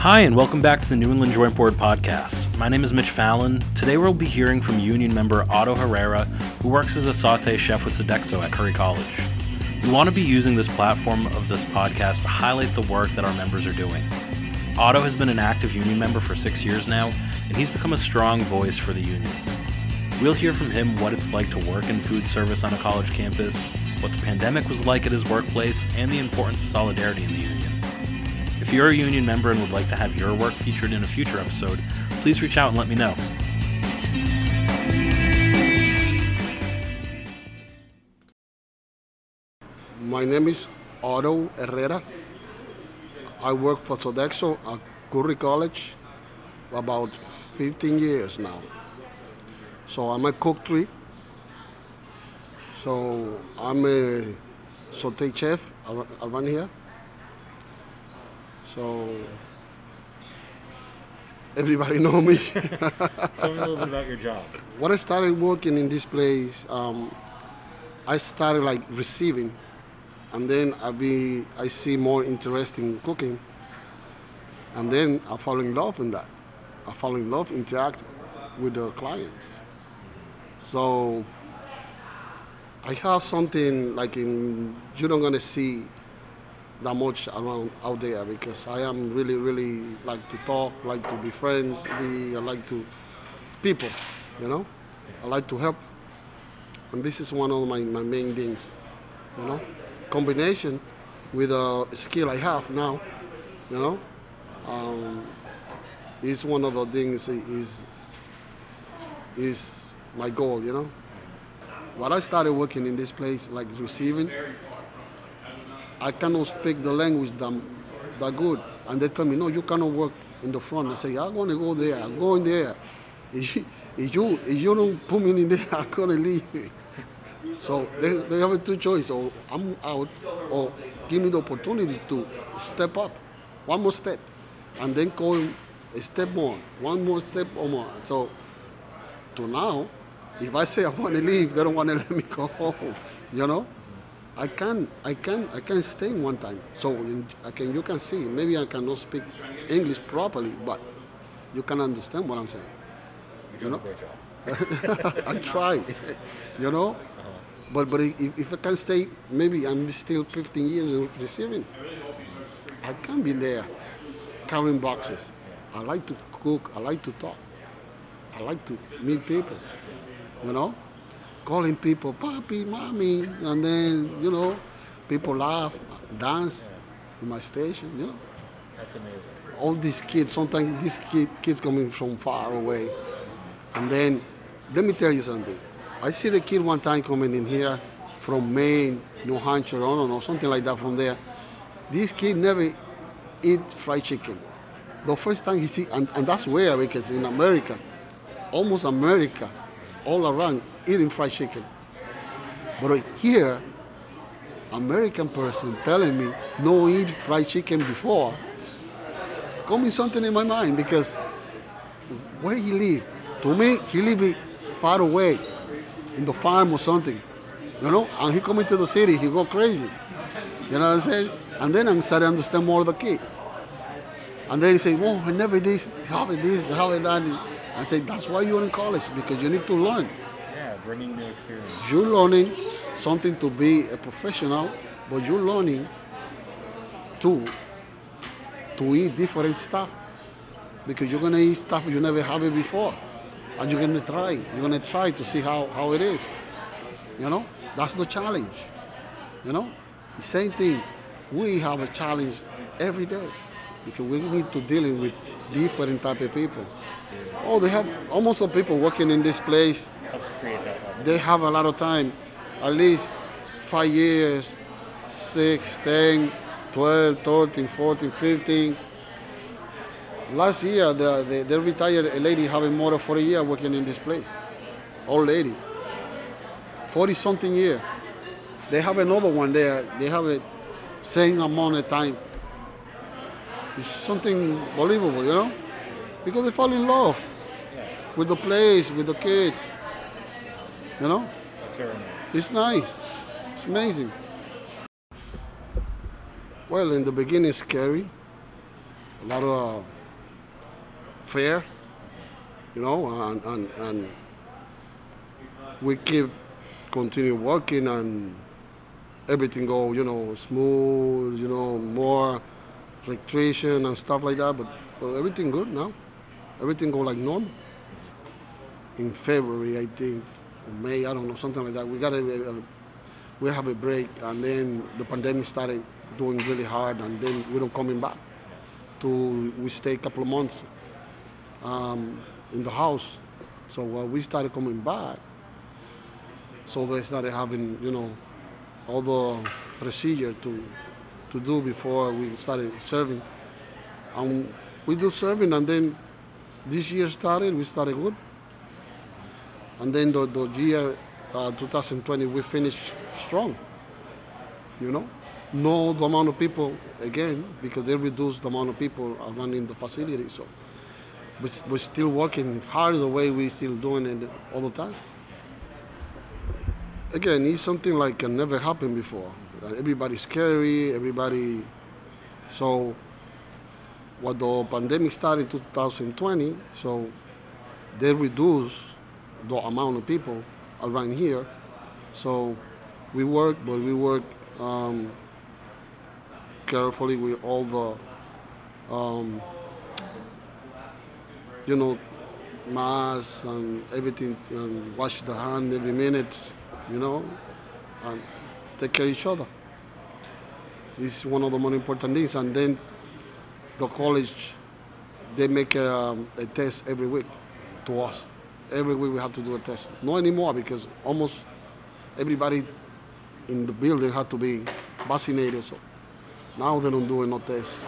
Hi, and welcome back to the New England Joint Board Podcast. My name is Mitch Fallon. Today we'll be hearing from union member Otto Herrera, who works as a saute chef with Sodexo at Curry College. We want to be using this platform of this podcast to highlight the work that our members are doing. Otto has been an active union member for six years now, and he's become a strong voice for the union. We'll hear from him what it's like to work in food service on a college campus, what the pandemic was like at his workplace, and the importance of solidarity in the union. If you're a union member and would like to have your work featured in a future episode, please reach out and let me know. My name is Otto Herrera. I work for Sodexo at Curry College about 15 years now. So I'm a cook tree. So I'm a saute chef ar- around here. So everybody know me. Tell me a little bit about your job. when I started working in this place, um, I started like receiving, and then I be I see more interest in cooking, and then I fall in love in that. I fall in love interact with the clients. So I have something like in you don't gonna see that much around out there because I am really really like to talk, like to be friends, be I like to people, you know. I like to help. And this is one of my, my main things, you know. Combination with a skill I have now, you know, um, is one of the things is is my goal, you know. When I started working in this place, like receiving, I cannot speak the language that, that good. And they tell me, no, you cannot work in the front. I say, I'm going to go there. I'm going there. If you, if you, if you don't put me in there, I'm going to leave. So they, they have two choices. Or I'm out, or give me the opportunity to step up. One more step. And then go a step more. One more step or more. So to now, if I say I want to leave, they don't want to let me go home. You know? I can, I can, I can stay one time. So in, I can, you can see. Maybe I cannot speak English properly, but you can understand what I'm saying. You know, I try. You know, but but if, if I can stay, maybe I'm still 15 years receiving. I can be there, carrying boxes. I like to cook. I like to talk. I like to meet people. You know calling people papi, mommy, and then you know, people laugh, dance in my station. You know, That's amazing. all these kids. Sometimes these kid, kids coming from far away, and then let me tell you something. I see the kid one time coming in here from Maine, New Hampshire, I don't know, something like that from there. This kid never eat fried chicken. The first time he see, and, and that's rare because in America, almost America, all around, eating fried chicken. But here, American person telling me no eat fried chicken before, me something in my mind because where he live, to me he live far away, in the farm or something, you know. And he coming to the city, he go crazy, you know what I'm saying? And then I'm starting to understand more the kid. And then he say, "Oh, I never how it this, it that." I say, "That's why you're in college because you need to learn." Yeah, bringing the experience. you're learning something to be a professional, but you're learning to to eat different stuff because you're gonna eat stuff you never have it before, and you're gonna try. You're gonna try to see how, how it is. You know, that's the challenge. You know, the same thing. We have a challenge every day because we need to dealing with different type of people. Oh, they have almost all people working in this place Helps create that they have a lot of time, at least five years, six, 10, 12, 13, 14, 15. Last year, the, the, they retired a lady having more than 40 years working in this place. Old lady. 40 something year. They have another one there. They have a same amount of time. It's something believable, you know? Because they fall in love with the place, with the kids. You know? That's very nice. It's nice. It's amazing. Well, in the beginning, scary. a lot of uh, fear, you know, and, and, and we keep continue working and everything go, you know, smooth, you know, more recreation and stuff like that. But, but everything good now. Everything go like normal. In February, I think, or May, I don't know, something like that. We got a, uh, we have a break, and then the pandemic started doing really hard, and then we don't coming back. To we stay a couple of months um, in the house. So uh, we started coming back. So they started having, you know, all the procedure to to do before we started serving. And we do serving, and then this year started. We started good, and then the, the year uh, 2020 we finished strong. You know, no the amount of people again because they reduced the amount of people are running the facility. So we're still working hard the way we still doing it all the time. Again, it's something like uh, never happened before. Everybody's scary, everybody. So, what the pandemic started in 2020, so they reduced the amount of people around here. So, we work, but we work um, carefully with all the um, you know, masks and everything, and wash the hand every minute, you know, and take care of each other. This is one of the most important things. And then the college, they make a, um, a test every week to us. Every week we have to do a test. Not anymore because almost everybody in the building had to be vaccinated. So now they don't do no test,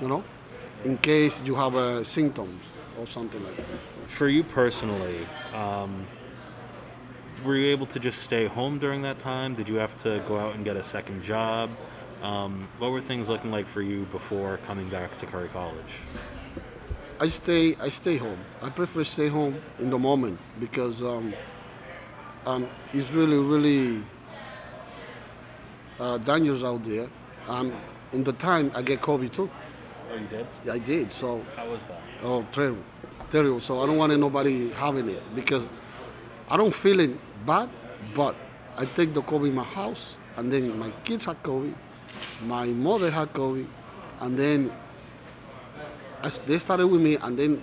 you know, in case you have uh, symptoms or something like that. For you personally, um, were you able to just stay home during that time? Did you have to go out and get a second job? Um, what were things looking like for you before coming back to Curry College? I stay I stay home. I prefer stay home in the moment because um, um, it's really really uh, dangerous out there. Um, in the time I get COVID too. Oh, you did? Yeah, I did. So How was that? oh terrible, terrible. So I don't want nobody having it because I don't feel it bad, but I take the COVID in my house, and then my kids had COVID, my mother had COVID, and then they started with me, and then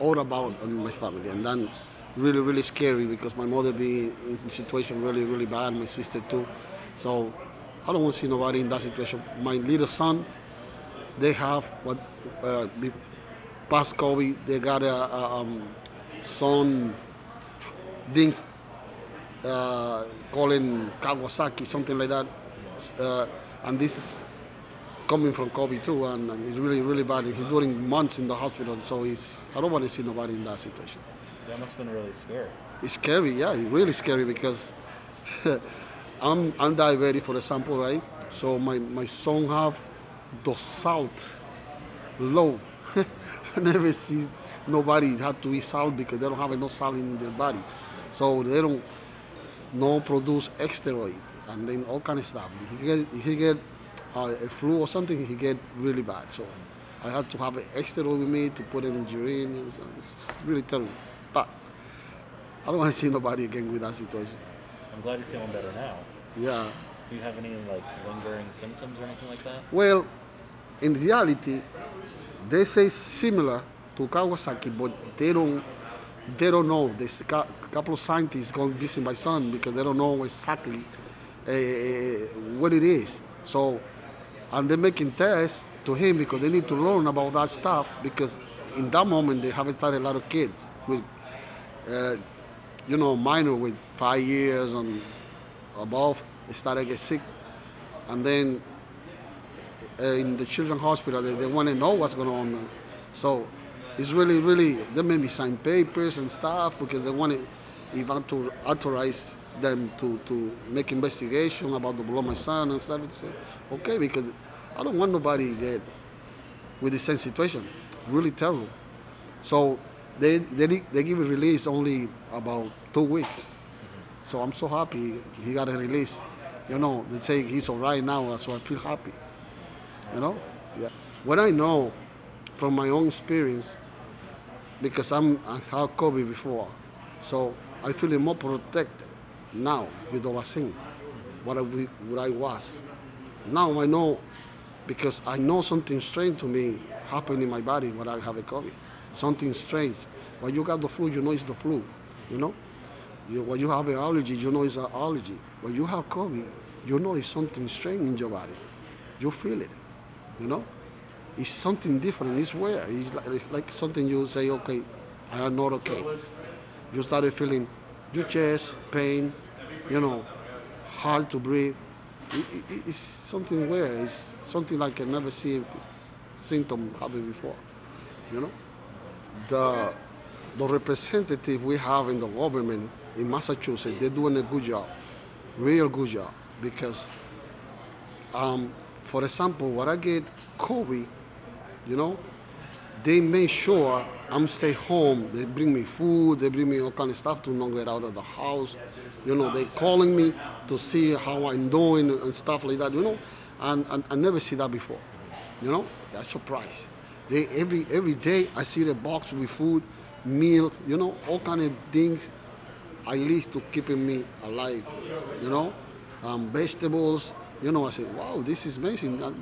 all about my family, and then really really scary because my mother be in situation really really bad, my sister too, so I don't want to see nobody in that situation. My little son, they have what uh, past COVID, they got a, a um, things uh, calling Kawasaki, something like that. Uh, and this is coming from COVID too, and, and it's really, really bad. He's doing months in the hospital, so he's, I don't want to see nobody in that situation. That must have been really scary. It's scary, yeah, it's really scary because I'm, I'm diabetic, for example, right? So my, my son have the salt low. I never see nobody have to eat salt because they don't have enough salt in their body. So they don't no produce steroid and then all kind of stuff. He get, he get uh, a flu or something, he get really bad. So I have to have an steroid with me to put an injury in and It's really terrible. But I don't want to see nobody again with that situation. I'm glad you're feeling better now. Yeah. Do you have any like lingering symptoms or anything like that? Well, in reality, they say similar to Kawasaki, but they don't. They don't know. There's a couple of scientists going to visit my son because they don't know exactly uh, what it is. So, and they're making tests to him because they need to learn about that stuff because in that moment they haven't started a lot of kids with, uh, you know, minor with five years and above. They started to get sick, and then uh, in the children's hospital, they, they want to know what's going on. So it's really, really, they made me sign papers and stuff because they want to even to authorize them to, to make investigation about the of my son and stuff. It's, uh, okay, because I don't want nobody get with the same situation. Really terrible. So they, they, they give a release only about two weeks. So I'm so happy he got a release. You know, they say he's all right now, so I feel happy. You know? Yeah. what I know from my own experience, because I'm I had COVID before, so I feel more protected now with the vaccine. What I, what I was. Now I know because I know something strange to me happened in my body when I have a COVID. Something strange. When you got the flu, you know it's the flu. You know. You, when you have an allergy, you know it's an allergy. When you have COVID, you know it's something strange in your body. You feel it. You know. It's something different. It's weird. It's like, like something you say, okay, I am not okay. You started feeling your chest, pain, you know, hard to breathe. It, it, it's something weird. It's something like I never see symptom happen before. You know, the the representative we have in the government in Massachusetts, they're doing a good job, real good job, because, um, for example, when I get COVID, you know, they make sure I'm stay home. They bring me food, they bring me all kind of stuff to not get out of the house. You know, they calling me to see how I'm doing and stuff like that, you know. And, and I never see that before. You know, that's a surprise. They every every day I see the box with food, milk, you know, all kind of things at least to keeping me alive, you know. Um, vegetables, you know, I say, wow, this is amazing. I,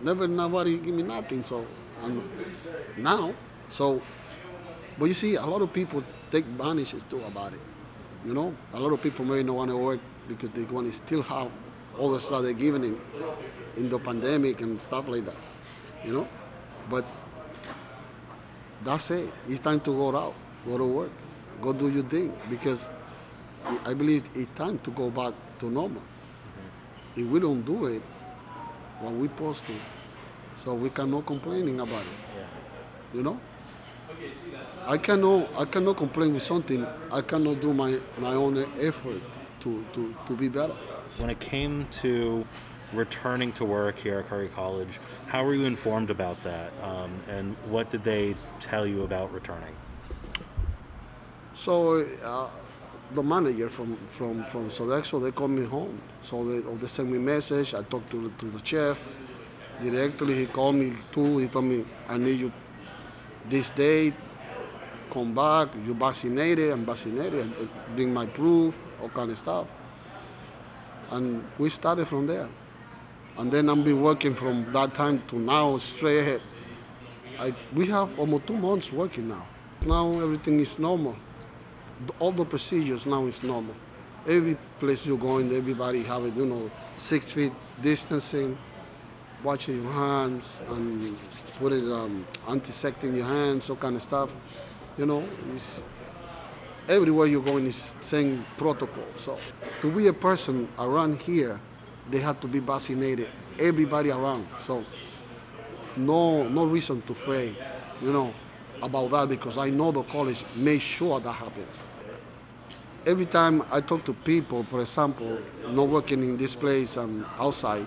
never nobody give me nothing. So and now, so but you see, a lot of people take advantages too about it. You know, a lot of people may not want to work because they want to still have all the stuff they're giving in, in the pandemic and stuff like that. You know, but that's it. It's time to go out, go to work, go do your thing because I believe it's time to go back to normal. If we don't do it, what we supposed to, so we cannot complaining about it. You know. I cannot I cannot complain with something. I cannot do my, my own effort to, to, to be better. When it came to returning to work here at Curry College, how were you informed about that? Um, and what did they tell you about returning? So uh, the manager from from from Sodexo they called me home. So they, they sent me a message. I talked to the, to the chef directly. He called me too. He told me I need you this date. Come back. You vaccinated. I'm vaccinated. Bring my proof. All kind of stuff. And we started from there. And then I've been working from that time to now straight ahead. I, we have almost two months working now. Now everything is normal all the procedures now is normal. Every place you're going, everybody have it, you know, six feet distancing, washing your hands, and putting um, antiseptic in your hands, all kind of stuff. You know, it's, everywhere you're going is same protocol. So to be a person around here, they have to be vaccinated. Everybody around. So no no reason to fret, you know, about that because I know the college made sure that happens every time I talk to people, for example, not working in this place and outside,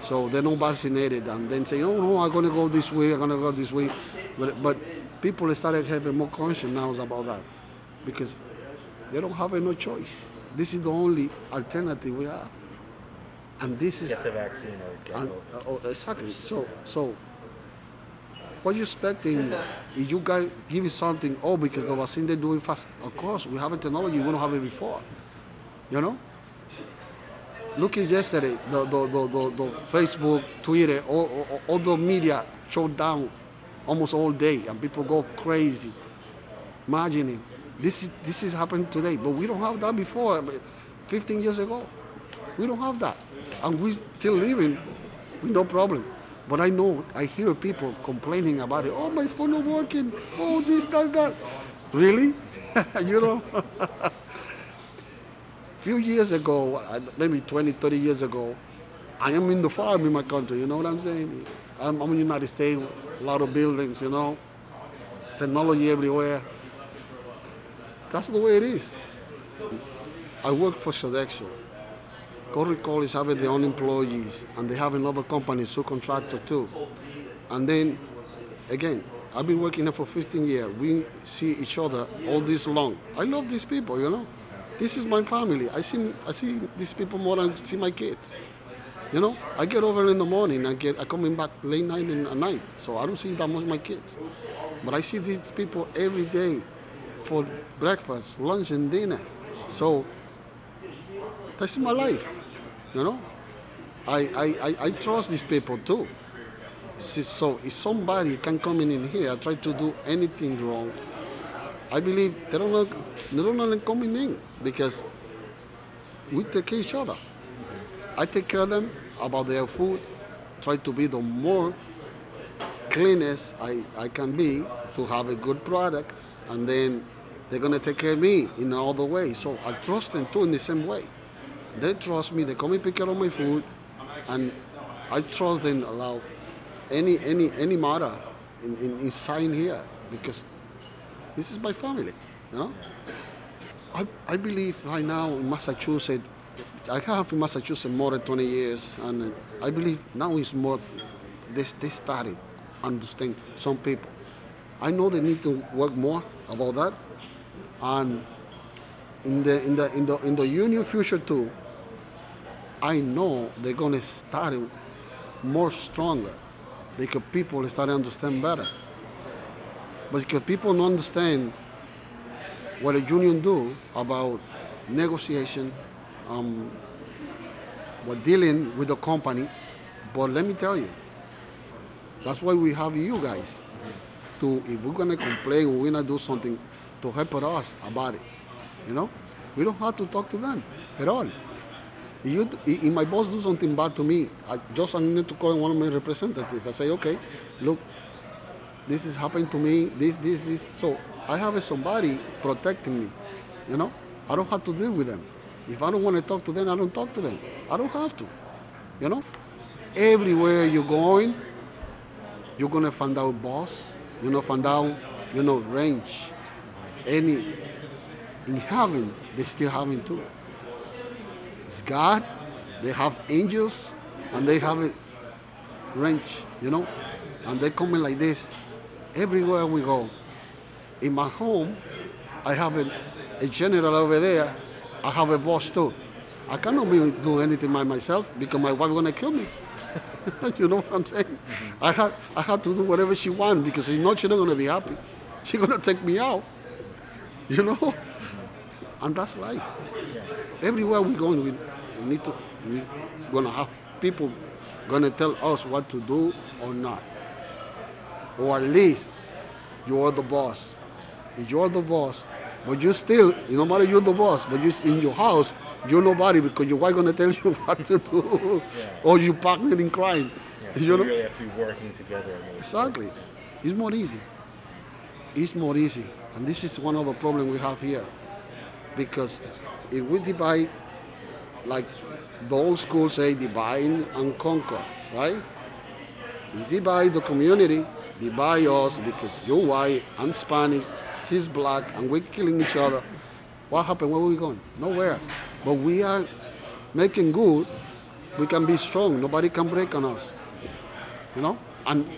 so they're not vaccinated, and then say, oh no, I'm gonna go this way, I'm gonna go this way, but, but people started having more conscience now about that, because they don't have no choice. This is the only alternative we have, and this is Get the vaccine or get and, uh, oh, exactly. So so what you expecting if you guys give it something, oh, because the vaccine they're doing fast. Of course, we have a technology, we don't have it before. You know? Look at yesterday, the, the, the, the, the Facebook, Twitter, all, all, all the media shut down almost all day and people go crazy. Imagining this is this is happening today, but we don't have that before. 15 years ago, we don't have that, and we still living with no problem. But I know, I hear people complaining about it. Oh, my phone not working. Oh, this, that, that. Really? you know? Few years ago, uh, maybe 20, 30 years ago, I am in the farm in my country, you know what I'm saying? I'm, I'm in the United States, a lot of buildings, you know, technology everywhere. That's the way it is. I work for Sodexo. Curry College have their own employees, and they have another company, subcontractor too. And then, again, I've been working here for 15 years. We see each other all this long. I love these people, you know. This is my family. I see, I see these people more than I see my kids. You know, I get over in the morning. I get I coming back late night and at night, so I don't see that much my kids. But I see these people every day for breakfast, lunch, and dinner. So that's my life. You know, I I, I, I trust these people too. So if somebody can come in, here and try to do anything wrong, I believe they don't know, they don't know coming in because we take care of each other. I take care of them about their food, try to be the more cleanest I, I can be to have a good product, and then they're gonna take care of me in all the way. So I trust them too in the same way. They trust me, they come and pick of my food, and I trust them allow any any any matter in, in, inside here because this is my family, you know. I, I believe right now in Massachusetts, I have in Massachusetts more than 20 years, and I believe now is more, they, they started understand some people. I know they need to work more about that, and in the in the in the in the union future too. I know they're gonna start more stronger because people start to understand better. But because people don't understand what a union do about negotiation, um, dealing with the company. But let me tell you, that's why we have you guys. To if we're gonna complain we're gonna do something, to help us about it. You know, we don't have to talk to them at all. If, you, if my boss do something bad to me, I just I need to call one of my representatives. I say, okay, look, this is happening to me, this, this, this. So I have somebody protecting me, you know? I don't have to deal with them. If I don't want to talk to them, I don't talk to them. I don't have to, you know? Everywhere you're going, you're gonna find out boss, you're gonna find out, you know, range. Any, in heaven, they still having too. It's God, they have angels, and they have a range, you know? And they coming like this everywhere we go. In my home, I have a, a general over there. I have a boss too. I cannot be doing anything by myself because my wife gonna kill me. you know what I'm saying? Mm-hmm. I have I have to do whatever she wants because if not, she's not gonna be happy. She's gonna take me out. You know, and that's life. Everywhere we going, we, we need to we gonna have people gonna tell us what to do or not or at least you're the boss. If you're the boss, but you still, no matter you're the boss, but you in your house, you're nobody because your wife gonna tell you what to do, or you partner in crime. Yeah, so you know? really have to be working together. Exactly. It's more easy. It's more easy. And this is one of the problems we have here. Because if we divide, like the old school say, divide and conquer, right? You divide the community, divide us because you're white, I'm Spanish, he's black, and we're killing each other. What happened? Where are we going? Nowhere. But we are making good. We can be strong. Nobody can break on us. You know? And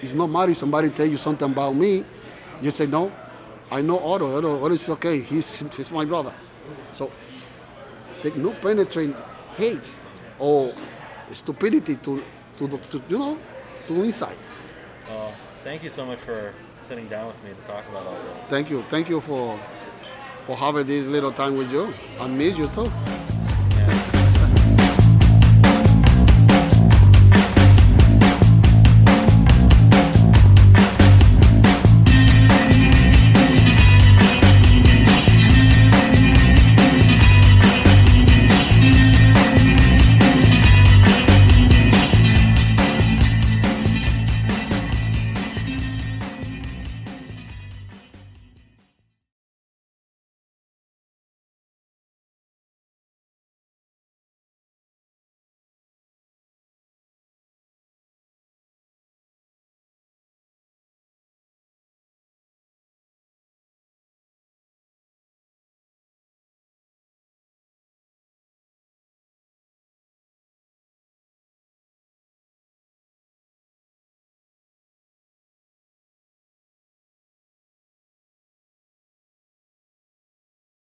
it's not matter somebody tell you something about me, you say, no, I know Otto. Otto, Otto is okay. He's, he's my brother. So they no penetrate hate or stupidity to, to, the, to you know, to inside. Thank you so much for sitting down with me to talk about all this. Thank you. Thank you for, for having this little time with you. I miss you too.